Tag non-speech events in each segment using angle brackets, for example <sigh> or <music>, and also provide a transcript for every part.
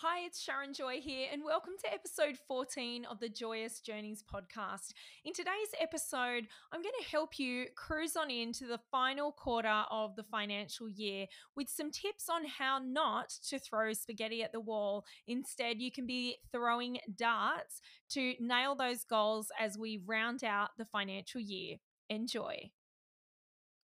Hi, it's Sharon Joy here, and welcome to episode 14 of the Joyous Journeys podcast. In today's episode, I'm going to help you cruise on into the final quarter of the financial year with some tips on how not to throw spaghetti at the wall. Instead, you can be throwing darts to nail those goals as we round out the financial year. Enjoy.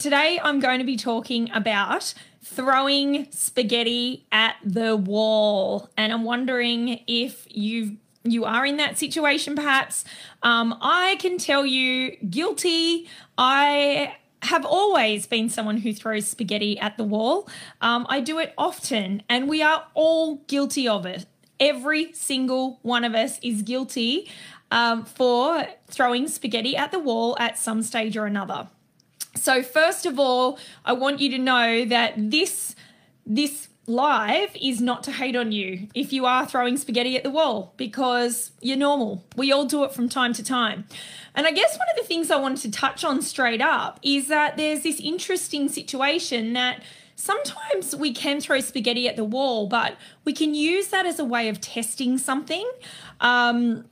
Today, I'm going to be talking about throwing spaghetti at the wall. And I'm wondering if you've you are in that situation, perhaps. Um, I can tell you, guilty. I have always been someone who throws spaghetti at the wall. Um, I do it often, and we are all guilty of it. Every single one of us is guilty um, for throwing spaghetti at the wall at some stage or another. So first of all, I want you to know that this this live is not to hate on you if you are throwing spaghetti at the wall because you're normal. We all do it from time to time. And I guess one of the things I wanted to touch on straight up is that there's this interesting situation that sometimes we can throw spaghetti at the wall, but we can use that as a way of testing something. Um,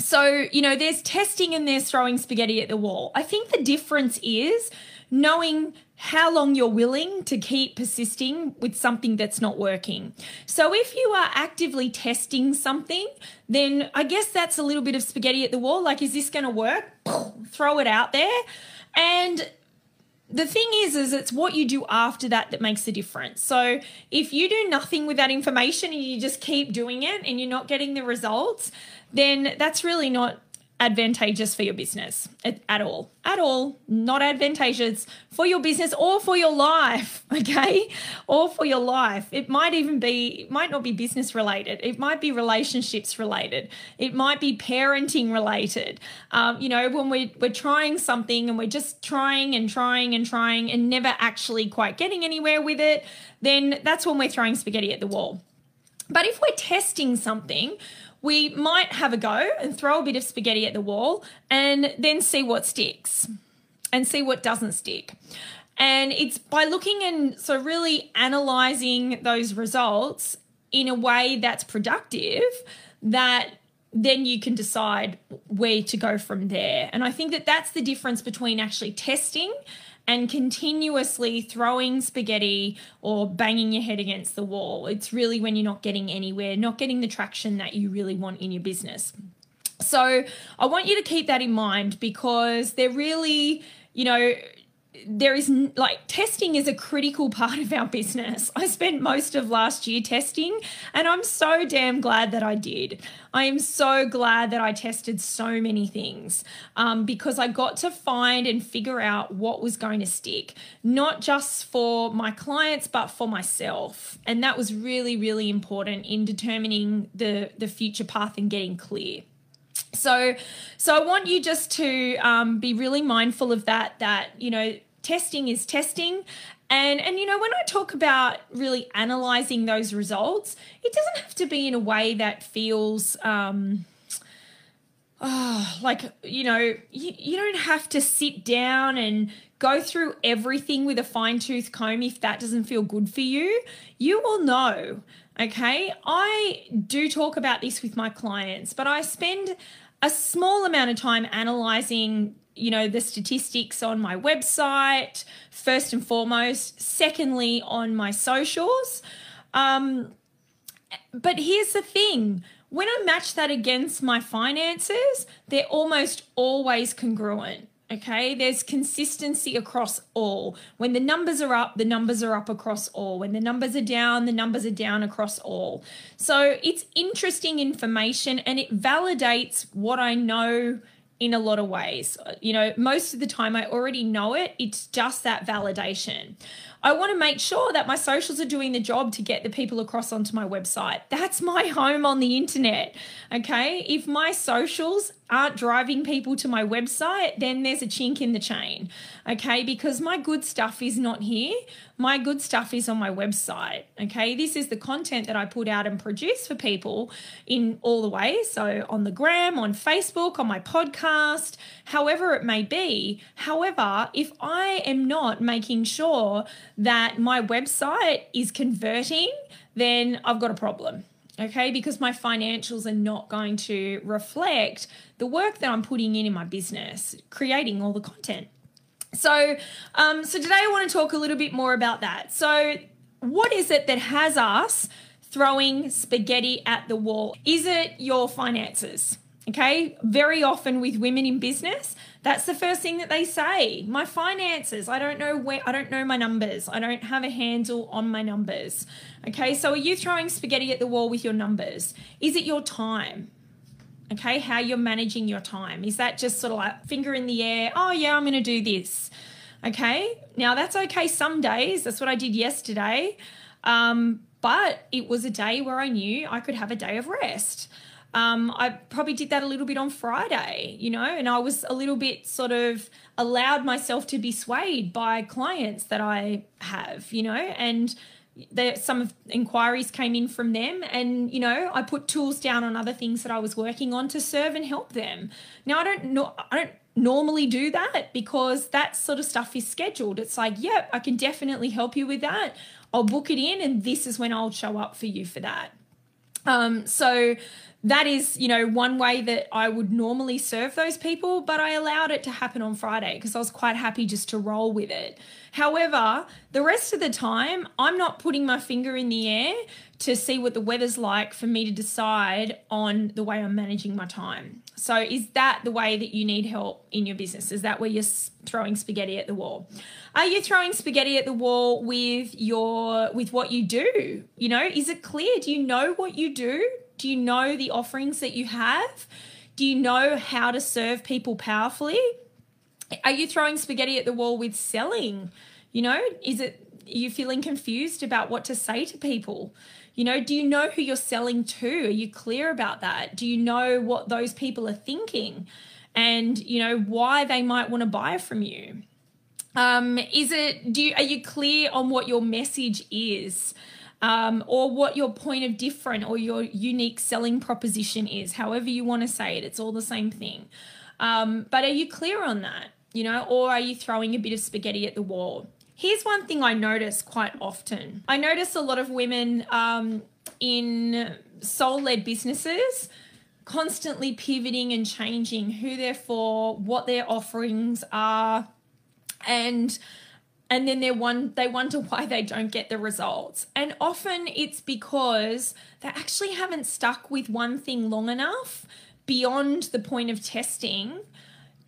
so, you know, there's testing and there's throwing spaghetti at the wall. I think the difference is knowing how long you're willing to keep persisting with something that's not working. So, if you are actively testing something, then I guess that's a little bit of spaghetti at the wall. Like, is this going to work? <laughs> Throw it out there. And the thing is is it's what you do after that that makes the difference so if you do nothing with that information and you just keep doing it and you're not getting the results then that's really not advantageous for your business at, all. At all. Not advantageous for your business or for your life, <laughs> okay? Or for your life. It might even be, it might not be business related. It might be relationships related. It might be parenting related. Um, you know, when we're, we're trying something and we're just trying and trying and trying and never actually quite getting anywhere with it, then that's when we're throwing spaghetti at the wall. But if we're testing something, we might have a go and throw a bit of spaghetti at the wall and then see what sticks and see what doesn't stick. And it's by looking and so really analyzing those results in a way that's productive that then you can decide where to go from there. And I think that that's the difference between actually testing and continuously throwing spaghetti or banging your head against the wall. It's really when you're not getting anywhere, not getting the traction that you really want in your business. So I want you to keep that in mind because they're really, you know, there is like testing is a critical <laughs> part of our business. I spent most of last year testing, and I'm so damn glad that I did. I am so glad that I tested so many things um, because I got to find and figure out what was going to stick, not just for my clients, but for myself. And that was really, really important in determining the, the future path and getting clear. So, so I want you just to um, be really mindful of that. That you know, testing is testing. And and you know when I talk about really analyzing those results, it doesn't have to be in a way that feels um, oh, like you know you, you don't have to sit down and go through everything with a fine tooth comb if that doesn't feel good for you. You will know. Okay, I do talk about this with my clients, but I spend a small amount of time analyzing you know the statistics on my website first and foremost. Secondly on my socials. Um, but here's the thing. When i match that against my finances they're almost always congruent okay? There's consistency across all. When the numbers are up the numbers are up across all. When the numbers are down the numbers are down across all. So it's interesting information and it validates what i know in a lot of ways. You know, most of the time I already know it, it's just that validation. I want to make sure that my socials are doing the job to get the people across onto my website. That's my home on the internet. Okay. If my socials aren't driving people to my website, then there's a chink in the chain. Okay. Because my good stuff is not here. My good stuff is on my website. Okay. This is the content that I put out and produce for people in all the ways. So on the gram, on Facebook, on my podcast, however it may be. However, if I am not making sure that my website is converting, then I've got a problem. okay? Because my financials are not going to reflect the work that I'm putting in in my business, creating all the content. So, um, so today I want to talk a little bit more about that. So, what is it that has us throwing spaghetti at the wall? Is it your finances? Okay, very often with women in business, that's the first thing that they say. My finances, I don't know where, I don't know my numbers. I don't have a handle on my numbers. Okay, so are you throwing spaghetti at the wall with your numbers? Is it your time? Okay, how you're managing your time. Is that just sort of like finger in the air? Oh, yeah, I'm going to do this. Okay, now that's okay some days. That's what I did yesterday. Um, but it was a day where I knew I could have a day of rest. Um, I probably did that a little bit on Friday, you know, and I was a little bit sort of allowed myself to be swayed by clients that I have, you know, and there some inquiries came in from them and you know I put tools down on other things that I was working on to serve and help them. Now I don't know I don't normally do that because that sort of stuff is scheduled. It's like, yep, I can definitely help you with that. I'll book it in and this is when I'll show up for you for that. Um, so that is, you know, one way that I would normally serve those people, but I allowed it to happen on Friday because I was quite happy just to roll with it. However, the rest of the time, I'm not putting my finger in the air to see what the weather's like for me to decide on the way I'm managing my time. So, is that the way that you need help in your business? Is that where you're throwing spaghetti at the wall? Are you throwing spaghetti at the wall with your with what you do? You know, is it clear? Do you know what you do? Do you know the offerings that you have? Do you know how to serve people powerfully? Are you throwing spaghetti at the wall with selling? You know, is it you feeling confused about what to say to people? You know, do you know who you're selling to? Are you clear about that? Do you know what those people are thinking? And, you know, why they might want to buy from you? Um, is it do you are you clear on what your message is? um, or what your point of different or your unique selling proposition is, however you want to say it. It's all the same thing. Um, but are you clear on that? You know, or are you throwing a bit of spaghetti at the wall? Here's one thing I notice quite often. I notice a lot of women um, in soul led businesses constantly pivoting and changing who they're for, what their offerings are, and and then they one they wonder why they don't get the results and often it's because they actually haven't stuck with one thing long enough beyond the point of testing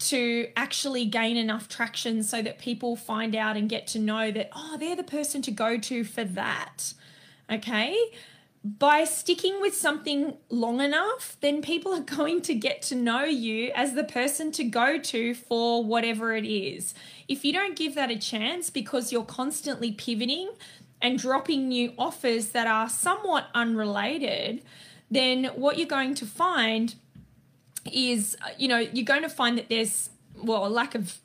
to actually gain enough traction so that people find out and get to know that oh they're the person to go to for that okay by sticking with something long enough, then people are <laughs> going to get to know you as the person to go to for whatever it is. If you don't give that a chance because you're constantly pivoting and dropping new offers that are somewhat unrelated, then what you're going to find is, you know, you're going to find that there's, well, a lack of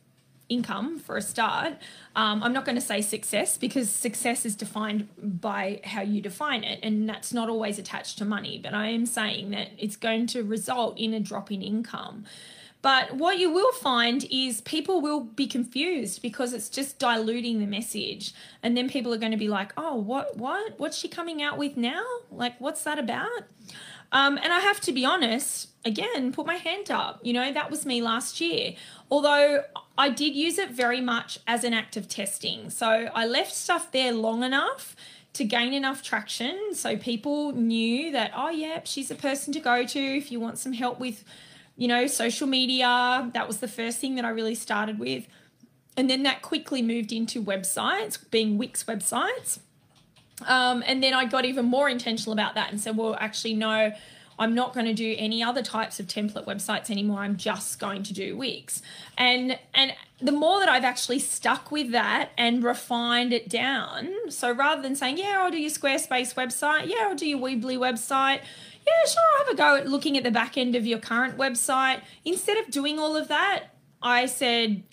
income for a start. Um, I'm not going to say success because success is defined by how you define it, and that's not always attached to money. But I am saying that it's going to result in a drop in income. But what you will find is people will be confused because it's just diluting the message. And then people are going to be like, oh, what, what, what's she coming out with now? Like, what's that about? Um, and I have to be honest, again, put my hand up. You know, that was me last year. Although I did use it very much as an act of testing. So I left stuff there long enough to gain enough traction so people knew that, oh, yeah, she's a person to go to if you want some help with, you know, social media. That was the first thing that I really started with. And then that quickly moved into websites, being Wix websites. Um, and then I got even more intentional about that and said, well, actually, no, I'm not going to do any other types of template websites anymore. I'm just going to do Wix. And and the more that I've actually stuck with that and refined it down, so rather than saying, yeah, I'll do your Squarespace website, yeah, I'll do your Weebly website, yeah, sure, I'll have a go at looking at the back end of your current website. Instead of doing all of that, I said,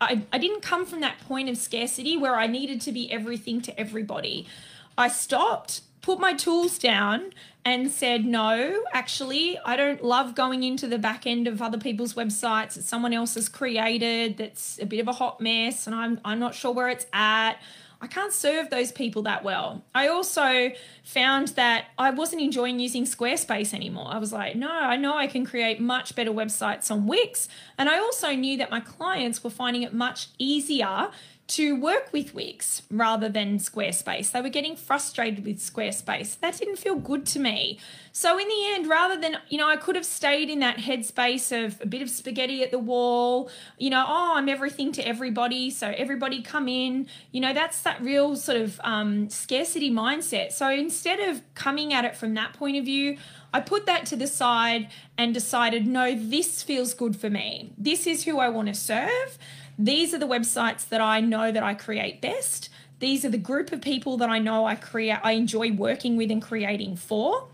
I, I didn't come from that point of scarcity where I needed to be everything to everybody. I stopped, put my tools down, and said, No, actually, I don't love going into the back end of other people's websites that someone else has created that's a bit of a hot mess and I'm, I'm not sure where it's at. I can't serve those people that well. I also found that I wasn't enjoying using Squarespace anymore. I was like, no, I know I can create much better websites on Wix. And I also knew that my clients were finding it much easier to work with Wix rather than Squarespace. They were getting frustrated with Squarespace. That didn't feel good to me. So in the end, rather than, you know, I could have stayed in that headspace of a bit of spaghetti at the wall, you know, oh, I'm everything to everybody. So everybody come in, you know, that's that real sort of um, scarcity mindset. So instead of coming at it from that point of view, I put that to the side and decided, no, this feels good for me. This is who I want to serve. These are the websites that I know that I create best. These are the group of people that I know I create I enjoy working with and creating for.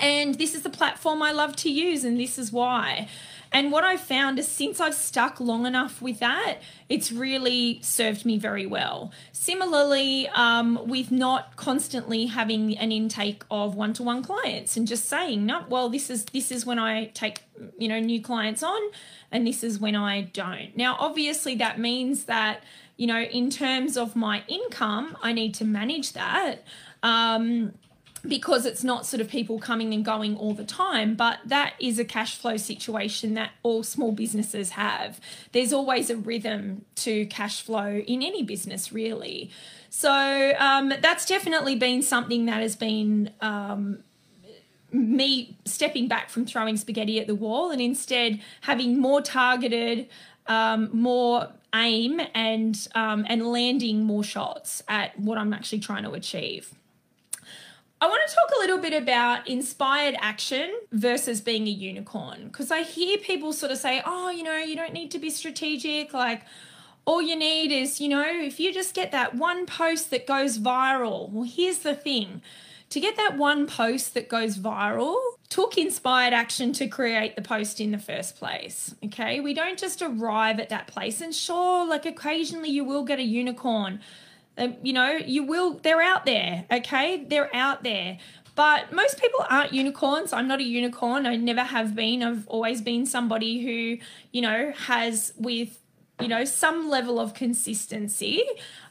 And this is the platform I love to use and this is why. And what I've found is since I've stuck long enough with that, it's really served me very well. Similarly, um, with not constantly having an intake of one-to-one clients and just saying, no, well, this is this is when I take you know new clients on and this is when I don't. Now, obviously, that means that, you know, in terms of my income, I need to manage that. Um, because it's not sort of people coming and going all the time, but that is a cash flow situation that all small businesses have. There's always a rhythm to cash flow in any business, really. So um, that's definitely been something that has been um, me stepping back from throwing spaghetti at the wall and instead having more targeted, um, more aim and um, and landing more shots at what I'm actually trying to achieve. I want to talk a little bit about inspired action versus being a unicorn because I hear people sort of say, "Oh, you know, you don't need to be strategic like all you need is, you know, if you just get that one post that goes viral." Well, here's the thing to get that one post that goes viral took inspired action to create the post in the first place. Okay, we don't just arrive at that place, and sure, like occasionally you will get a unicorn. Um, you know, you will, they're out there. Okay, they're out there. But most people aren't unicorns. I'm not a unicorn. I never have been. I've always been somebody who, you know, has with, you know, some level of consistency.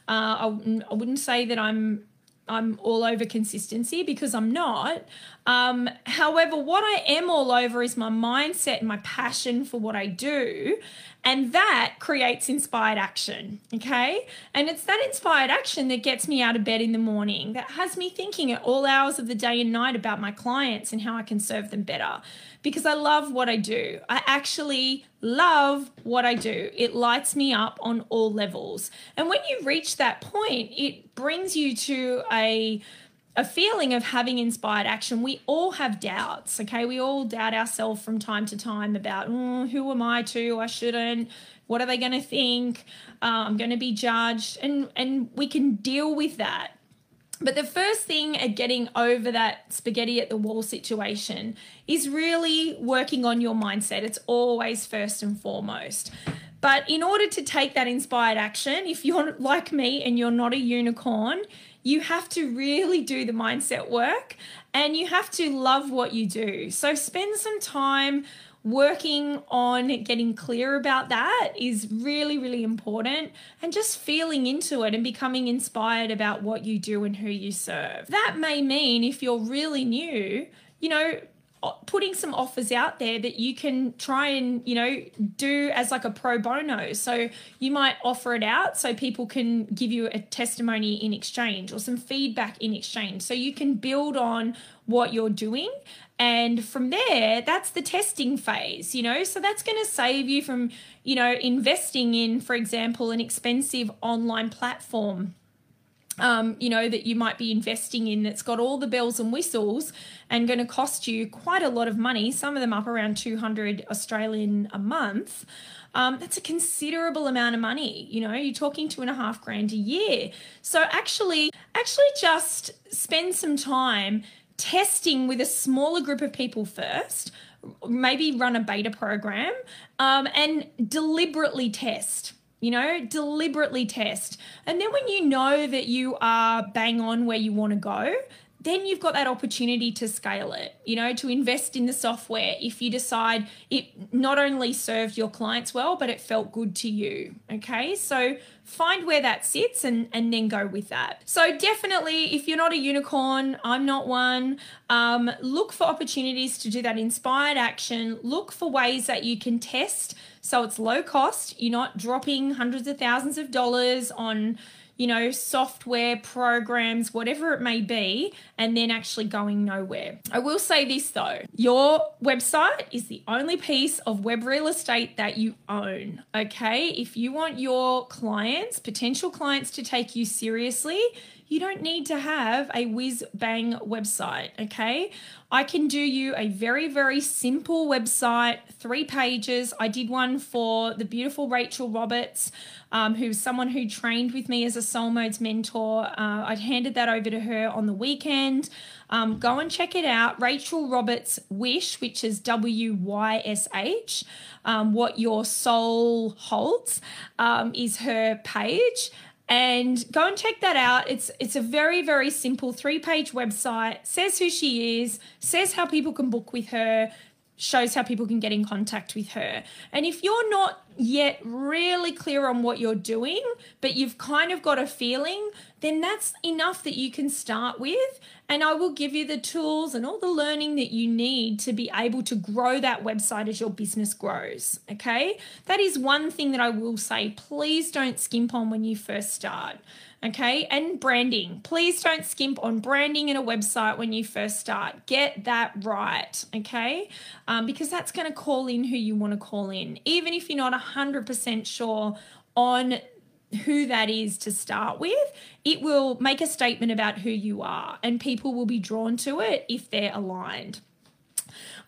Uh, I, I wouldn't say that I'm I'm all over consistency because I'm not. Um, however, what I am all over is my mindset and my passion for what I do. And that creates inspired action. Okay. And it's that inspired action that gets me out of bed in the morning, that has me thinking at all hours of the day and night about my clients and how I can serve them better because I love what I do. I actually love what I do. It lights me up on all levels. And when you reach that point, it brings you to a a feeling of having inspired action. We all have doubts, okay? We all doubt ourselves from time to time about mm, who am I to? I shouldn't. What are they going to think? Uh, I'm going to be judged, and and we can deal with that. But the first thing at getting over that spaghetti at the wall situation is really working on your mindset. It's always first and foremost. But in order to take that inspired action, if you're like me and you're not a unicorn, you have to really do the mindset work and you have to love what you do. So spend some time working on getting clear about that is really, really important and just feeling into it and becoming inspired about what you do and who you serve. That may mean if you're really new, you know, Uh, putting some offers out there that you can try and you know do as like a pro bono. So you might offer it out so people can give you a testimony in exchange or some feedback in exchange. So you can build on what you're doing. And from there that's the testing phase you know? So that's going to save you from you know investing in for example an expensive online platform um, you know, that you might be investing in that's got all the bells and whistles and going to cost you quite a lot of money, some of them up around 200 Australian a month. Um, that's a considerable amount of money. You know, you're talking two and a half grand a year. So actually, actually just spend some time testing with a smaller group of people first. Maybe run a beta program um, and deliberately test you know, deliberately test. And then when you know that you are bang on where you want to go, then you've got that opportunity to scale it, you know, to invest in the software if you decide it not only served your clients well, but it felt good to you. Okay. So find where that sits and, and then go with that. So definitely, if you're not a unicorn, I'm not one, um, look for opportunities to do that inspired action. Look for ways that you can test so it's low cost. You're not dropping hundreds of thousands of dollars on you know, software, programs, whatever it may be, and then actually going nowhere. I will say this though your website is the only piece of web real estate that you own. Okay. If you want your clients, potential clients, to take you seriously, you don't need to have a whiz bang website, okay? I can do you a very, very simple website, three pages. I did one for the beautiful Rachel Roberts, um, who's someone who trained with me as a Soul Modes mentor. Uh, I handed that over to her on the weekend. Um, go and check it out. Rachel Roberts Wysh, which is W Y S H, um, What Your Soul Holds, um, is her page and go and check that out. It's it's a very very simple three page website. Says who she is, says how people can book with her, shows how people can get in contact with her. And if you're not yet really clear on what you're doing, but you've kind of got a feeling, then that's enough that you can start with. And I will give you the tools and all the learning that you need to be able to grow that website as your business grows. Okay. That is one thing that I will say. Please don't skimp on when you first start. Okay. And branding. Please don't skimp on branding in a website when you first start. Get that right. Okay. Um, because that's going to call in who you want to call in. Even if you're not 100% sure on who that is to start with, it will make a statement about who you are, and people will be drawn to it if they're aligned.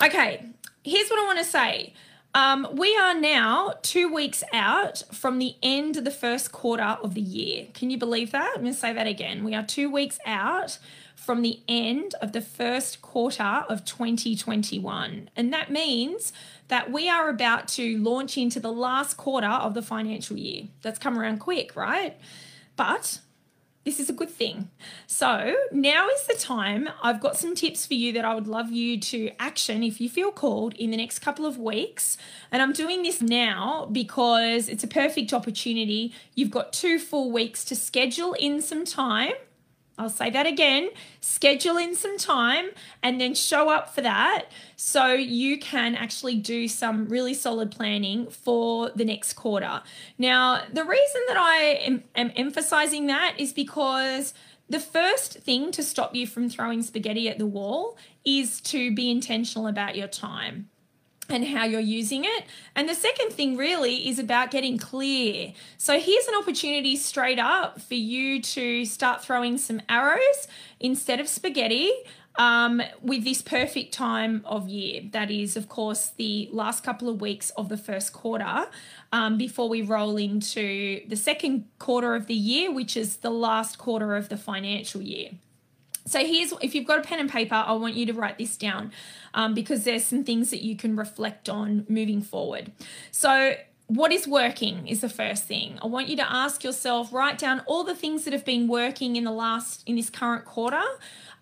Okay, here's what I want to say. Um, we are now two weeks out from the end of the first quarter of the year. Can you believe that? I'm going to say that again. We are two weeks out from the end of the first quarter of 2021. And that means that we are about to launch into the last quarter of the financial year. That's come around quick, right? But this is a good thing. So, now is the time. I've got some tips for you that I would love you to action if you feel called in the next couple of weeks. And I'm doing this now because it's a perfect opportunity. You've got two full weeks to schedule in some time I'll say that again. Schedule in some time and then show up for that so you can actually do some really solid planning for the next quarter. Now, the reason that I am, am emphasizing that is because the first thing to stop you from throwing spaghetti at the wall is to be intentional about your time and how you're using it. And the second thing really is about getting clear. So here's an opportunity straight up for you to start throwing some arrows instead of spaghetti. Um, with this perfect time of year. That is, of course, the last couple of weeks of the first quarter um, before we roll into the second quarter of the year, which is the last quarter of the financial year. So here's if you've got a pen and paper, I want you to write this down um, because there's some things that you can reflect on moving forward. So what is working is the first thing. I want you to ask yourself, write down all the things that have been working in the last in this current quarter.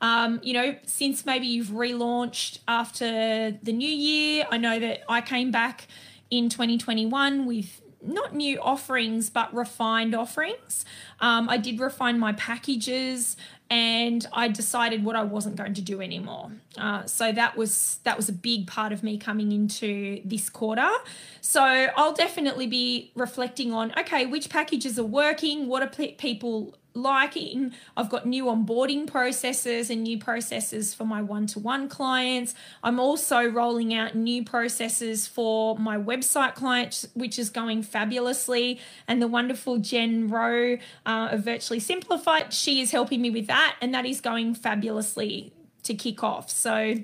Um, you know, since maybe you've relaunched after the new year. I know that I came back in 2021 with not new offerings, but refined offerings. Um, I did refine my packages and I decided what I wasn't going to do anymore. Uh, so that was that was a big part of me coming into this quarter. So I'll definitely be reflecting on okay, which packages are working, what are people liking. I've got new onboarding processes and new processes for my one to one clients. I'm also rolling out new processes for my website clients, which is going fabulously. And the wonderful Jen Rowe uh, of Virtually Simplified, she is helping me with that, and that is going fabulously to kick off. So,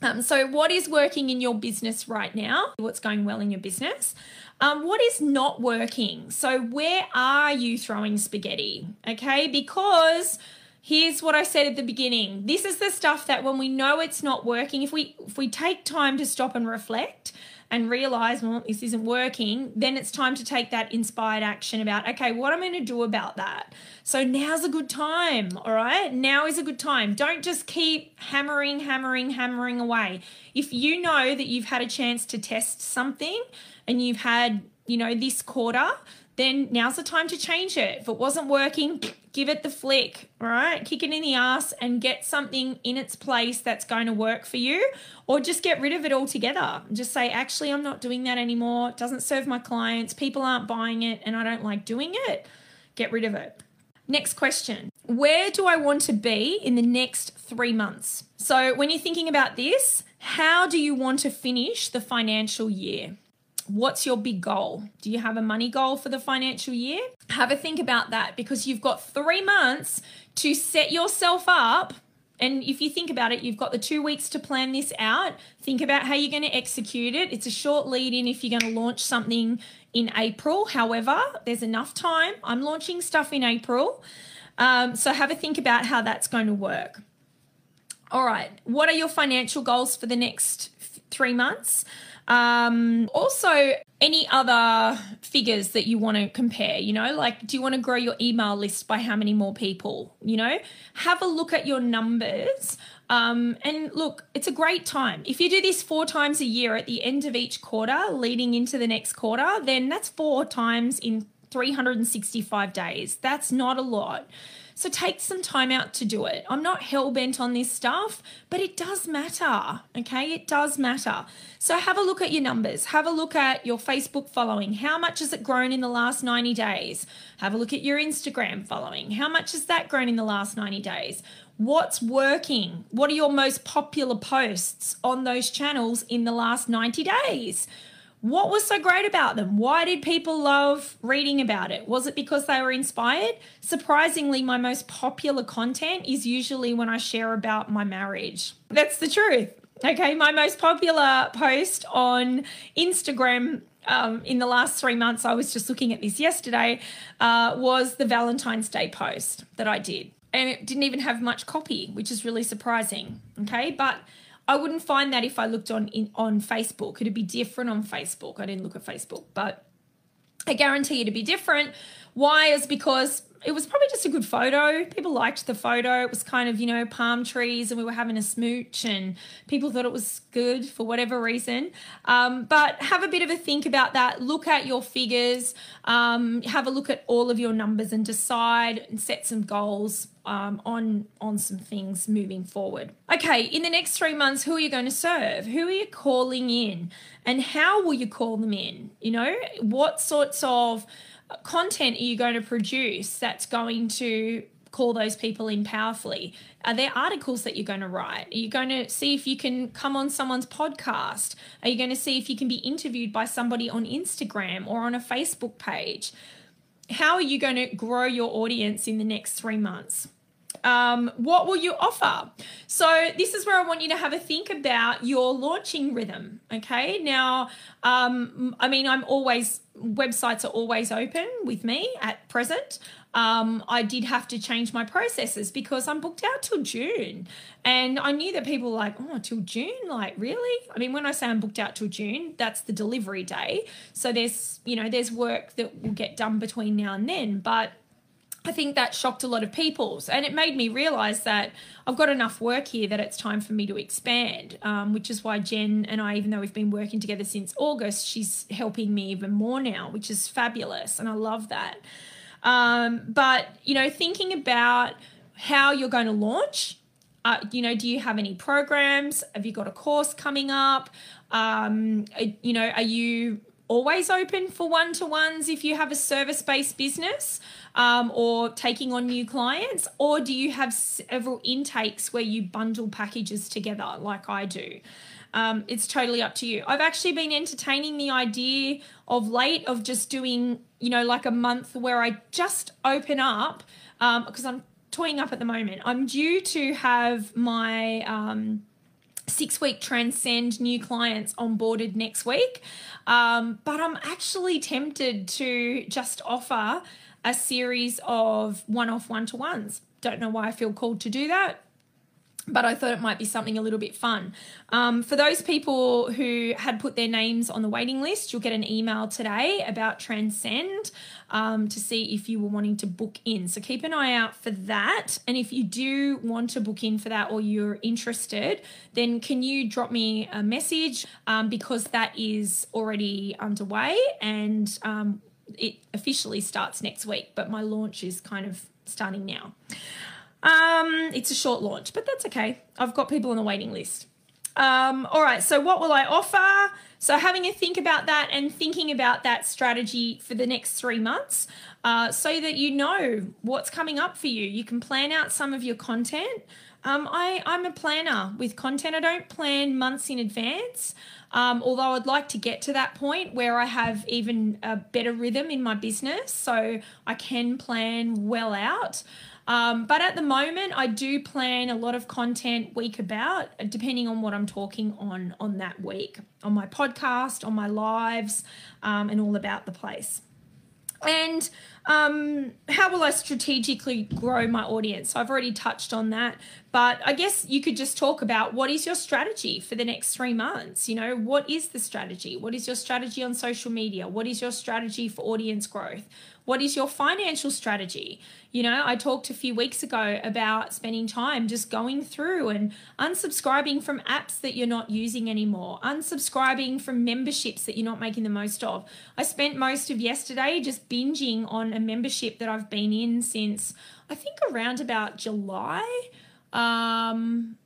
um, so, what is working in your business right now? What's going well in your business? Um, what is not working? So, where are you throwing spaghetti? Okay, because here's what I said at the beginning. This is the stuff that when we know it's not working, if we if we take time to stop and reflect and realize, well, this isn't working, then it's time to take that inspired action about, okay, what am I'm going to do about that. So now's a good time, all right? Now is a good time. Don't just keep hammering, hammering, hammering away. If you know that you've had a chance to test something and you've had, you know, this quarter, then now's the time to change it. If it wasn't working, give it the flick, right? Kick it in the ass and get something in its place that's going to work for you, or just get rid of it altogether. Just say, actually, I'm not doing that anymore. It doesn't serve my clients. People aren't buying it, and I don't like doing it. Get rid of it. Next question Where do I want to be in the next three months? So, when you're thinking about this, how do you want to finish the financial year? What's your big goal? Do you have a money goal for the financial year? Have a think about that because you've got three months to set yourself up. And if you think about it, you've got the two weeks to plan this out. Think about how you're going to execute it. It's a short lead in if you're going to launch something in April. However, there's enough time. I'm launching stuff in April. Um, so have a think about how that's going to work. All right. What are your financial goals for the next three months? Um, also, any other figures that you want to compare, you know, like do you want to grow your email list by how many more people? You know, have a look at your numbers. Um, and look, it's a great time. If you do this four times a year at the end of each quarter, leading into the next quarter, then that's four times in 365 days. That's not a lot. So take some time out to do it. I'm not hell bent on this stuff, but it does matter. Okay, it does matter. So have a look at your numbers. Have a look at your Facebook following. How much has it grown in the last 90 days? Have a look at your Instagram following. How much has that grown in the last 90 days? What's working? What are your most popular posts on those channels in the last 90 days? What was so great about them? Why did people love reading about it? Was it because they were inspired? Surprisingly, my most popular content is usually when I share about my marriage. That's the truth. Okay, my most popular post on Instagram um, in the last three months, I was just looking at this yesterday, uh, was the Valentine's Day post that I did. And it didn't even have much copy, which is really surprising. Okay, but I wouldn't find that if I looked on in, on Facebook. It'd be different on Facebook. I didn't look at Facebook, but I guarantee it'd be different. Why is because it was probably just a good photo. People liked the photo. It was kind of, you know, palm trees and we were having a smooch and people thought it was good for whatever reason. Um, but have a bit of a think about that. Look at your figures, um, have a look at all of your numbers and decide and set some goals um, on on some things moving forward. Okay, in the next three months, who are you going to serve? Who are you calling in? And how will you call them in? You know, what sorts of content are you going to produce that's going to call those people in powerfully? Are there articles that you're going to write? Are you going to see if you can come on someone's podcast? Are you going to see if you can be interviewed by somebody on Instagram or on a Facebook page? How are you going to grow your audience in the next three months? Um, what will you offer? So, this is where I want you to have a think about your launching rhythm. Okay. Now, um, I mean, I'm always, websites are always open with me at present. Um, I did have to change my processes because I'm booked out till June. And I knew that people were like, oh, till June? Like, really? I mean, when I say I'm booked out till June, that's the delivery day. So there's, you know, there's work that will get done between now and then. But I think that shocked a lot of people. And it made me realize that I've got enough work here that it's time for me to expand, um, which is why Jen and I, even though we've been working together since August, she's helping me even more now, which is fabulous. And I love that. Um, but, you know, thinking about how you're going to launch, uh, you know, do you have any programs? Have you got a course coming up? Um, you know, are you always open for one to ones if you have a service based business? um, or taking on new clients? Or do you have several intakes where you bundle packages together like I do? Um, it's totally up to you. I've actually been entertaining the idea of late of just doing, you know, like a month where I just open up because um, I'm toying up at the moment. I'm due to have my um, six week transcend new clients onboarded next week, um, but I'm actually tempted to just offer a series of one off one to ones. Don't know why I feel called to do that but I thought it might be something a little bit fun. Um, for those people who had put their names on the waiting list, you'll get an email today about Transcend um, to see if you were wanting to book in. So keep an eye out for that. And if you do want to book in for that or you're interested, then can you drop me a message um, because that is already underway and um, it officially starts next week, but my launch is kind of starting now. Um, it's a short launch, but that's okay. I've got people on the waiting list. Um, all right, so what will I offer? So, having a think about that and thinking about that strategy for the next three months uh, so that you know what's coming up for you. You can plan out some of your content. Um, I, I'm a planner with content, I don't plan months in advance. Um, although I'd like to get to that point where I have even a better rhythm in my business so I can plan well out. Um, but at the moment, I do plan a lot of content week about, depending on what I'm talking on on that week, on my podcast, on my lives, um, and all about the place. And um, how will I strategically grow my audience? I've already touched on that, but I guess you could just talk about what is your strategy for the next three months? You know, what is the strategy? What is your strategy on social media? What is your strategy for audience growth? What is your financial strategy? You know, I talked a few weeks ago about spending time just going through and unsubscribing from apps that you're not using anymore, unsubscribing from memberships that you're not making the most of. I spent most of yesterday just binging on a membership that I've been in since I think around about July. Um,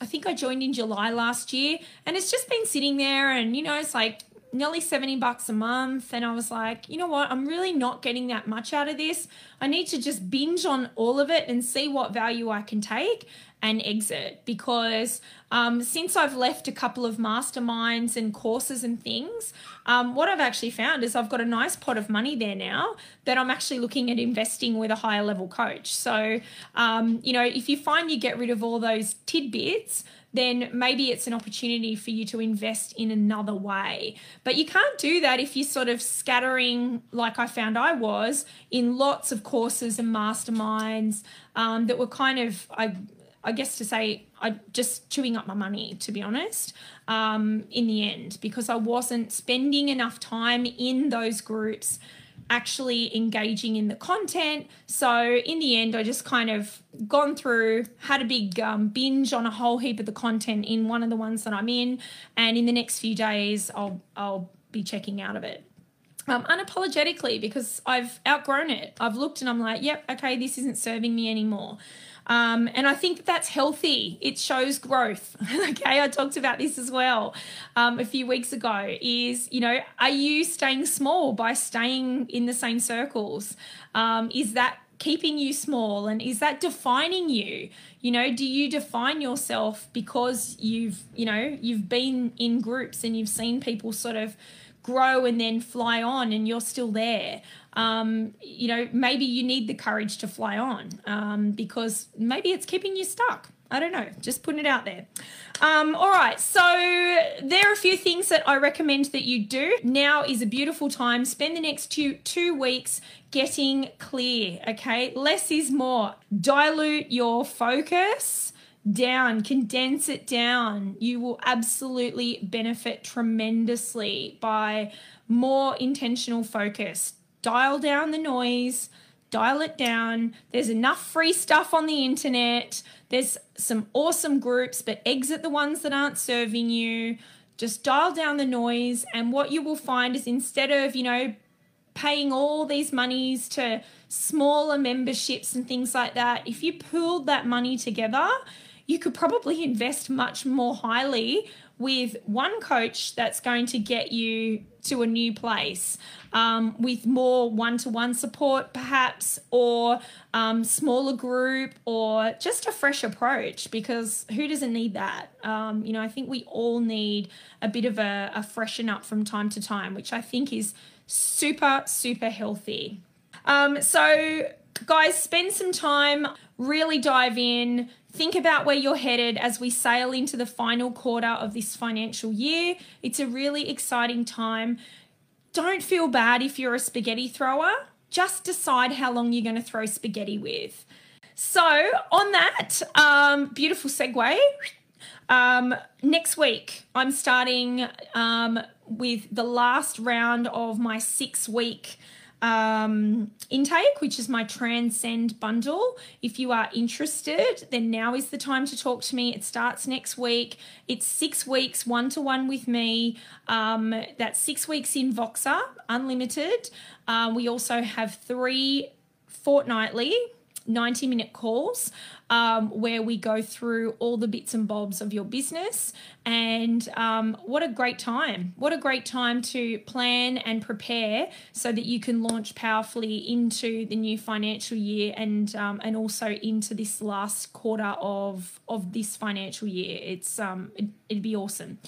I think I joined in July last year and it's just been sitting there and you know it's like nearly 70 bucks a month and I was like, you know what? I'm really not getting that much out of this. I need to just binge on all of it and see what value I can take and exit because um, since I've left a couple of masterminds and courses and things, um, what I've actually found is I've got a nice pot of money there now that I'm actually looking at investing with a higher level coach. So, um, you know, if you find you get rid of all those tidbits, then maybe it's an opportunity for you to invest in another way. But you can't do that if you're sort of scattering, like I found I was, in lots of courses and masterminds um, that were kind of, I, I guess to say, I just chewing up my money, to be honest, um, in the end, because I wasn't spending enough time in those groups actually engaging in the content. So in the end, I just kind of gone through, had a big um, binge on a whole heap of the content in one of the ones that I'm in, and in the next few days, I'll I'll be checking out of it. Um, unapologetically because I've outgrown it. I've looked and I'm like, yep, okay, this isn't serving me anymore. Um, and I think that that's healthy. It shows growth. <laughs> okay, I talked about this as well um, a few weeks ago. Is, you know, are you staying small by staying in the same circles? Um, is that keeping you small and is that defining you you know do you define yourself because you've you know you've been in groups and you've seen people sort of grow and then fly on and you're still there. Um, you know maybe you need the courage to fly on um, because maybe it's keeping you stuck. I don't know. Just putting it out there. Um, all right. So there are a few things that i recommend that you do. Now is a beautiful time. Spend the next two two weeks getting clear okay? Less is more. Dilute your focus down, condense it down. You will absolutely benefit tremendously by more intentional focus. Dial down the noise, dial it down. There's enough free stuff on the internet. There's some awesome groups, but exit the ones that aren't serving you. Just dial down the noise. And what you will find is instead of, you know, paying all these monies to smaller memberships and things like that, if you pooled that money together, you could probably invest much more highly with one coach that's going to get you to a new place um, with more one to one support, perhaps, or um, smaller group, or just a fresh approach because who doesn't need that? Um, you know, I think we all need a bit of a, a freshen up from time to time, which I think is super, super healthy. Um, so, guys, spend some time, really dive in, Think about where you're headed as we sail into the final quarter of this financial year. It's a really exciting time. Don't feel bad if you're a spaghetti thrower. just decide how long you're going to throw spaghetti with. So, on that um, beautiful segue, um, next week I'm starting um, with the last round of my six week um, intake, which is my Transcend bundle. If you are interested, then now is the time to talk to me. It starts next week. It's six weeks one to one with me. Um, that's six weeks in Voxer, unlimited. Uh, we also have three fortnightly 90 minute calls um, where we go through all the bits and bobs of your business. And um, what a great time! What a great time to plan and prepare so that you can launch powerfully into the new financial year and um, and also into this last quarter of of this financial year. It's um it, would be awesome.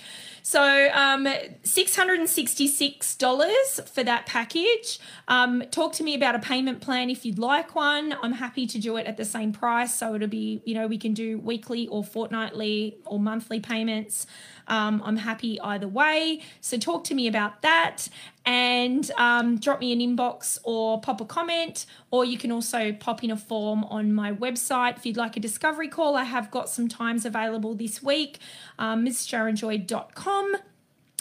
So um, six hundred and sixty six dollars for that package. Um, talk to me about a payment plan if you'd like one. I'm happy to do it at the same price. So it'll be you know we can do weekly or fortnightly or monthly payments. Um, I'm happy either way. So talk to me about that and um, drop me an inbox or pop a comment, or you can also pop in a form on my website. If you'd like a discovery call, I have got some times available this week, um, misssharonjoy.com.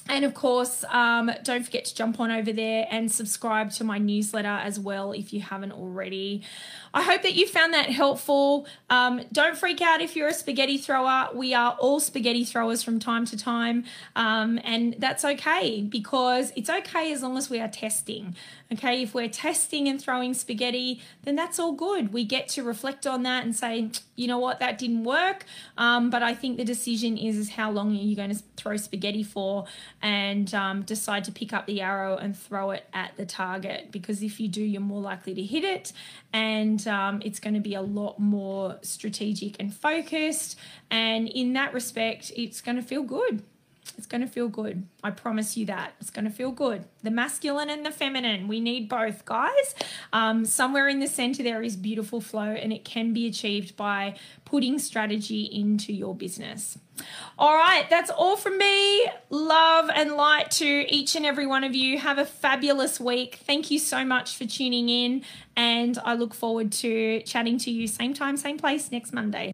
And of course, um, don't forget to jump on over there and subscribe to my newsletter as well if you haven't already. I hope that you found that helpful. Um, don't freak out if you're a spaghetti thrower. We are all spaghetti throwers from time to time, um, and that's okay because it's okay as long as we are testing. Okay, if we're testing and throwing spaghetti, then that's all good. We get to reflect on that and say, you know what, that didn't work. Um, but I think the decision is, is how long are you going to throw spaghetti for and um, decide to pick up the arrow and throw it at the target. Because if you do, you're more likely to hit it um, it's going to be a lot more strategic and focused. And in that respect, it's going to feel good. It's going to feel good. I promise you that. It's going to feel good. The masculine and the feminine, we need both, guys. Um, somewhere in the center, there is beautiful flow, and it can be achieved by putting strategy into your business. All right, that's all from me. Love and light to each and every one of you. Have a fabulous week. Thank you so much for tuning in, and I look forward to chatting to you same time, same place next Monday.